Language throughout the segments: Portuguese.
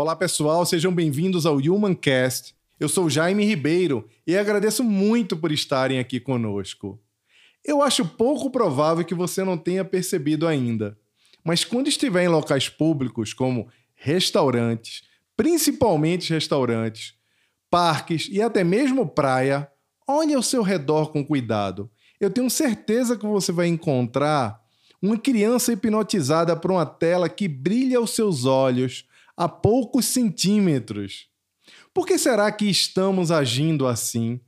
Olá pessoal, sejam bem-vindos ao Humancast. Eu sou Jaime Ribeiro e agradeço muito por estarem aqui conosco. Eu acho pouco provável que você não tenha percebido ainda, mas quando estiver em locais públicos como restaurantes, principalmente restaurantes, parques e até mesmo praia, olhe ao seu redor com cuidado. Eu tenho certeza que você vai encontrar uma criança hipnotizada por uma tela que brilha aos seus olhos a poucos centímetros. Por que será que estamos agindo assim?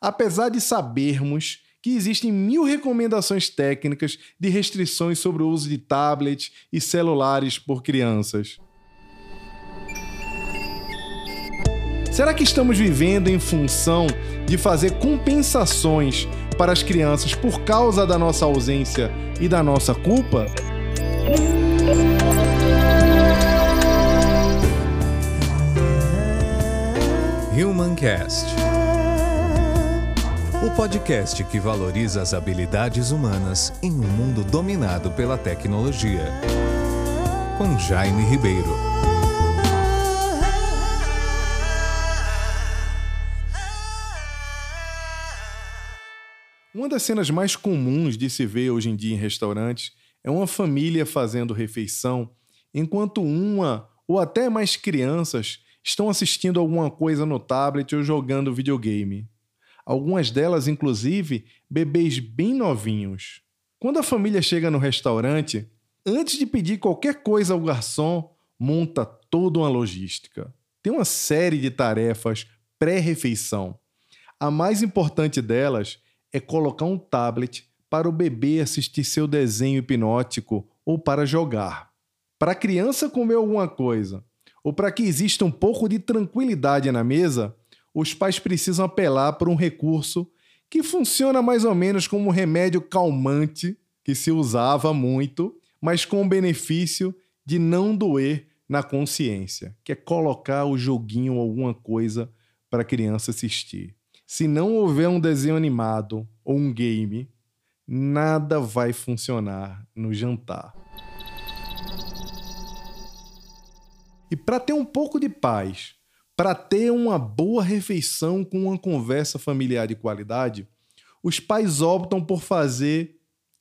Apesar de sabermos que existem mil recomendações técnicas de restrições sobre o uso de tablets e celulares por crianças. Será que estamos vivendo em função de fazer compensações para as crianças por causa da nossa ausência e da nossa culpa? Humancast. O podcast que valoriza as habilidades humanas em um mundo dominado pela tecnologia. Com Jaime Ribeiro. Uma das cenas mais comuns de se ver hoje em dia em restaurantes é uma família fazendo refeição enquanto uma ou até mais crianças estão assistindo alguma coisa no tablet ou jogando videogame. Algumas delas, inclusive, bebês bem novinhos. Quando a família chega no restaurante, antes de pedir qualquer coisa ao garçom, monta toda uma logística. Tem uma série de tarefas pré-refeição. A mais importante delas é colocar um tablet para o bebê assistir seu desenho hipnótico ou para jogar. Para a criança comer alguma coisa ou para que exista um pouco de tranquilidade na mesa, os pais precisam apelar por um recurso que funciona mais ou menos como um remédio calmante que se usava muito, mas com o benefício de não doer na consciência, que é colocar o joguinho ou alguma coisa para a criança assistir. Se não houver um desenho animado ou um game, nada vai funcionar no jantar. E para ter um pouco de paz, para ter uma boa refeição com uma conversa familiar de qualidade, os pais optam por fazer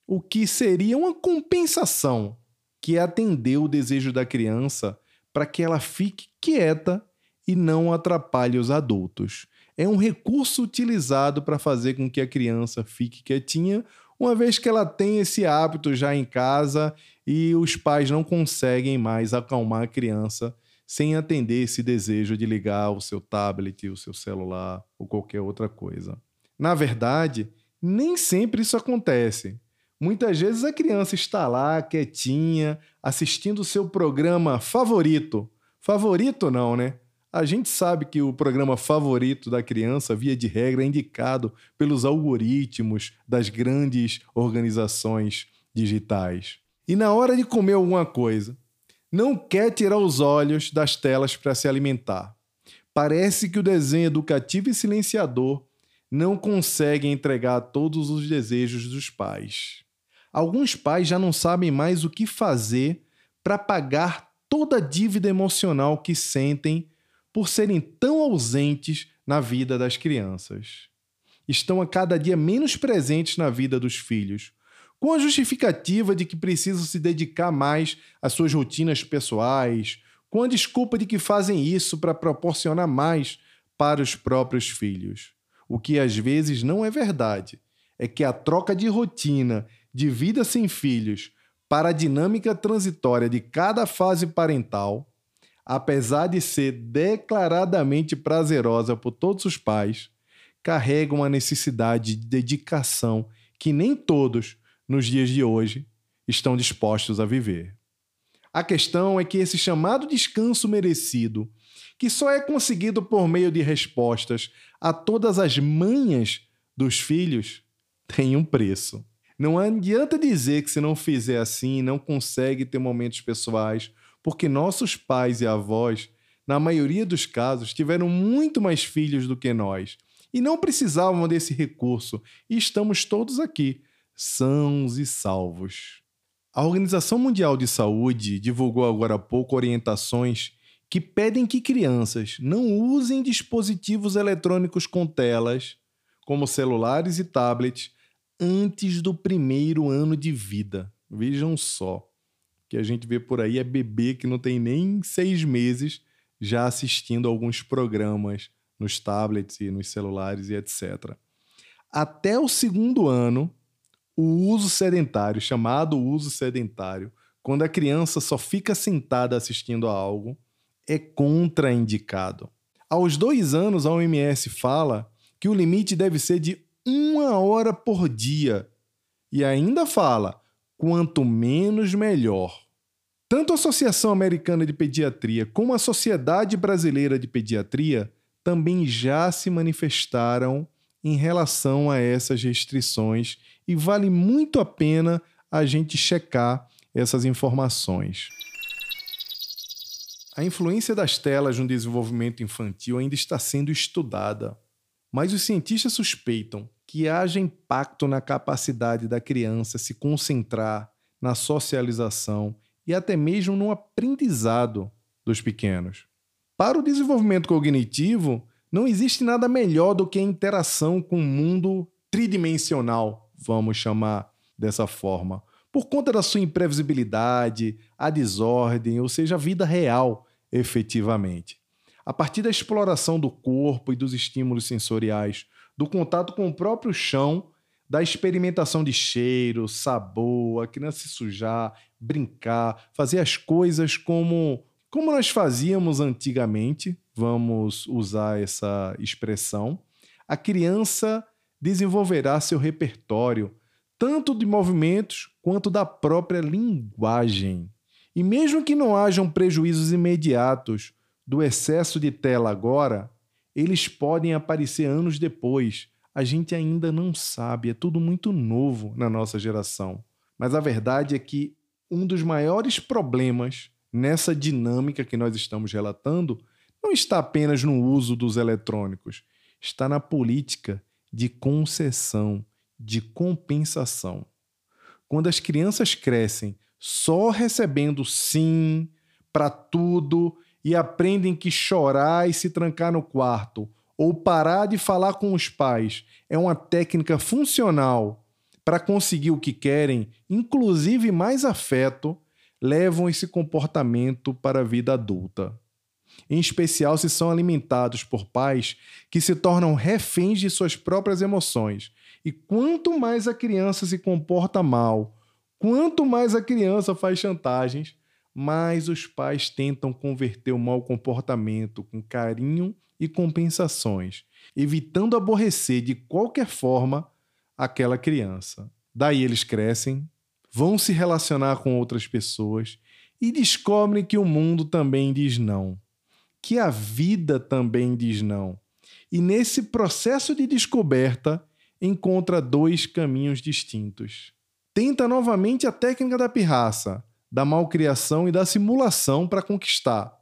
o que seria uma compensação, que é atender o desejo da criança para que ela fique quieta e não atrapalhe os adultos. É um recurso utilizado para fazer com que a criança fique quietinha, uma vez que ela tem esse hábito já em casa e os pais não conseguem mais acalmar a criança sem atender esse desejo de ligar o seu tablet, o seu celular ou qualquer outra coisa. Na verdade, nem sempre isso acontece. Muitas vezes a criança está lá, quietinha, assistindo o seu programa favorito. Favorito não, né? A gente sabe que o programa favorito da criança, via de regra, é indicado pelos algoritmos das grandes organizações digitais. E na hora de comer alguma coisa, não quer tirar os olhos das telas para se alimentar. Parece que o desenho educativo e silenciador não consegue entregar todos os desejos dos pais. Alguns pais já não sabem mais o que fazer para pagar toda a dívida emocional que sentem por serem tão ausentes na vida das crianças. Estão a cada dia menos presentes na vida dos filhos, com a justificativa de que precisam se dedicar mais às suas rotinas pessoais, com a desculpa de que fazem isso para proporcionar mais para os próprios filhos. O que às vezes não é verdade é que a troca de rotina de vida sem filhos para a dinâmica transitória de cada fase parental, apesar de ser declaradamente prazerosa por todos os pais, carrega uma necessidade de dedicação que nem todos nos dias de hoje, estão dispostos a viver. A questão é que esse chamado descanso merecido, que só é conseguido por meio de respostas a todas as manhas dos filhos, tem um preço. Não adianta dizer que se não fizer assim, não consegue ter momentos pessoais, porque nossos pais e avós, na maioria dos casos, tiveram muito mais filhos do que nós e não precisavam desse recurso, e estamos todos aqui sãos e salvos. A Organização Mundial de Saúde divulgou agora há pouco orientações que pedem que crianças não usem dispositivos eletrônicos com telas, como celulares e tablets, antes do primeiro ano de vida. Vejam só. Que a gente vê por aí é bebê que não tem nem seis meses já assistindo alguns programas nos tablets e nos celulares e etc. Até o segundo ano, o uso sedentário, chamado uso sedentário, quando a criança só fica sentada assistindo a algo, é contraindicado. Aos dois anos, a OMS fala que o limite deve ser de uma hora por dia. E ainda fala: quanto menos, melhor. Tanto a Associação Americana de Pediatria como a Sociedade Brasileira de Pediatria também já se manifestaram em relação a essas restrições e vale muito a pena a gente checar essas informações. A influência das telas no desenvolvimento infantil ainda está sendo estudada, mas os cientistas suspeitam que haja impacto na capacidade da criança se concentrar na socialização e até mesmo no aprendizado dos pequenos. Para o desenvolvimento cognitivo, não existe nada melhor do que a interação com o mundo tridimensional, vamos chamar dessa forma, por conta da sua imprevisibilidade, a desordem, ou seja, a vida real, efetivamente. A partir da exploração do corpo e dos estímulos sensoriais, do contato com o próprio chão, da experimentação de cheiro, sabor, a criança se sujar, brincar, fazer as coisas como como nós fazíamos antigamente, vamos usar essa expressão, a criança desenvolverá seu repertório, tanto de movimentos quanto da própria linguagem. E mesmo que não hajam prejuízos imediatos do excesso de tela agora, eles podem aparecer anos depois. A gente ainda não sabe, é tudo muito novo na nossa geração. Mas a verdade é que um dos maiores problemas nessa dinâmica que nós estamos relatando não está apenas no uso dos eletrônicos, está na política de concessão, de compensação. Quando as crianças crescem só recebendo sim para tudo e aprendem que chorar e se trancar no quarto ou parar de falar com os pais é uma técnica funcional para conseguir o que querem, inclusive mais afeto, levam esse comportamento para a vida adulta. Em especial se são alimentados por pais que se tornam reféns de suas próprias emoções. E quanto mais a criança se comporta mal, quanto mais a criança faz chantagens, mais os pais tentam converter o mau comportamento com carinho e compensações, evitando aborrecer de qualquer forma aquela criança. Daí eles crescem, vão se relacionar com outras pessoas e descobrem que o mundo também diz não, que a vida também diz não. E nesse processo de descoberta, encontra dois caminhos distintos. Tenta novamente a técnica da pirraça, da malcriação e da simulação para conquistar.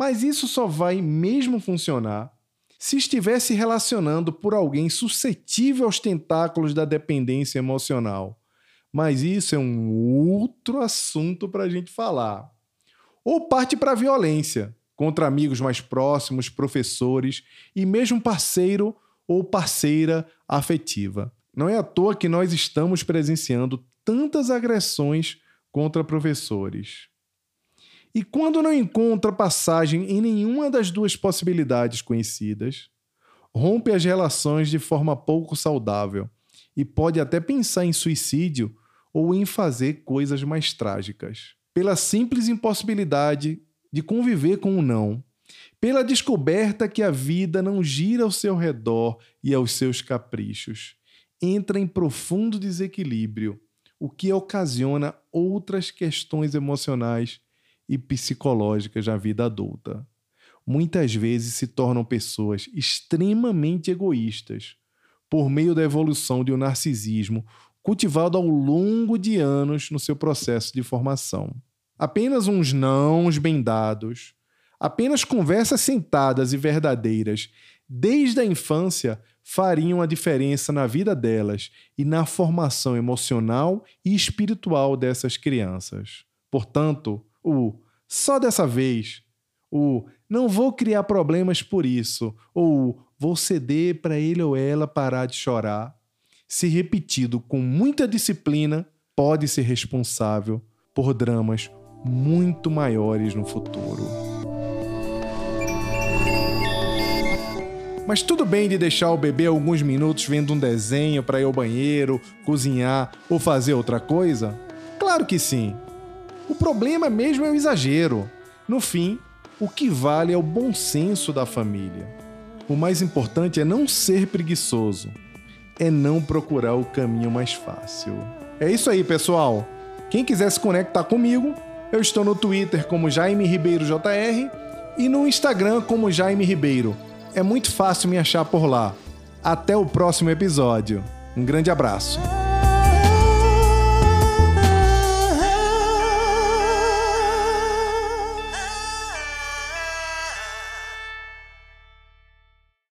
Mas isso só vai mesmo funcionar se estiver se relacionando por alguém suscetível aos tentáculos da dependência emocional. Mas isso é um outro assunto para a gente falar. Ou parte para a violência, contra amigos mais próximos, professores e mesmo parceiro ou parceira afetiva. Não é à toa que nós estamos presenciando tantas agressões contra professores. E quando não encontra passagem em nenhuma das duas possibilidades conhecidas, rompe as relações de forma pouco saudável e pode até pensar em suicídio ou em fazer coisas mais trágicas. Pela simples impossibilidade de conviver com o não, pela descoberta que a vida não gira ao seu redor e aos seus caprichos, entra em profundo desequilíbrio, o que ocasiona outras questões emocionais e psicológicas na vida adulta. Muitas vezes se tornam pessoas extremamente egoístas por meio da evolução de um narcisismo cultivado ao longo de anos no seu processo de formação. Apenas uns nãos bem dados, apenas conversas sentadas e verdadeiras desde a infância fariam a diferença na vida delas e na formação emocional e espiritual dessas crianças. Portanto, o só dessa vez o não vou criar problemas por isso, ou vou ceder para ele ou ela parar de chorar, se repetido com muita disciplina, pode ser responsável por dramas muito maiores no futuro. Mas tudo bem de deixar o bebê alguns minutos vendo um desenho para ir ao banheiro, cozinhar ou fazer outra coisa? Claro que sim. O problema mesmo é o exagero. No fim, o que vale é o bom senso da família. O mais importante é não ser preguiçoso, é não procurar o caminho mais fácil. É isso aí, pessoal. Quem quiser se conectar comigo, eu estou no Twitter como Jaime Ribeiro JR e no Instagram como Jaime Ribeiro. É muito fácil me achar por lá. Até o próximo episódio. Um grande abraço.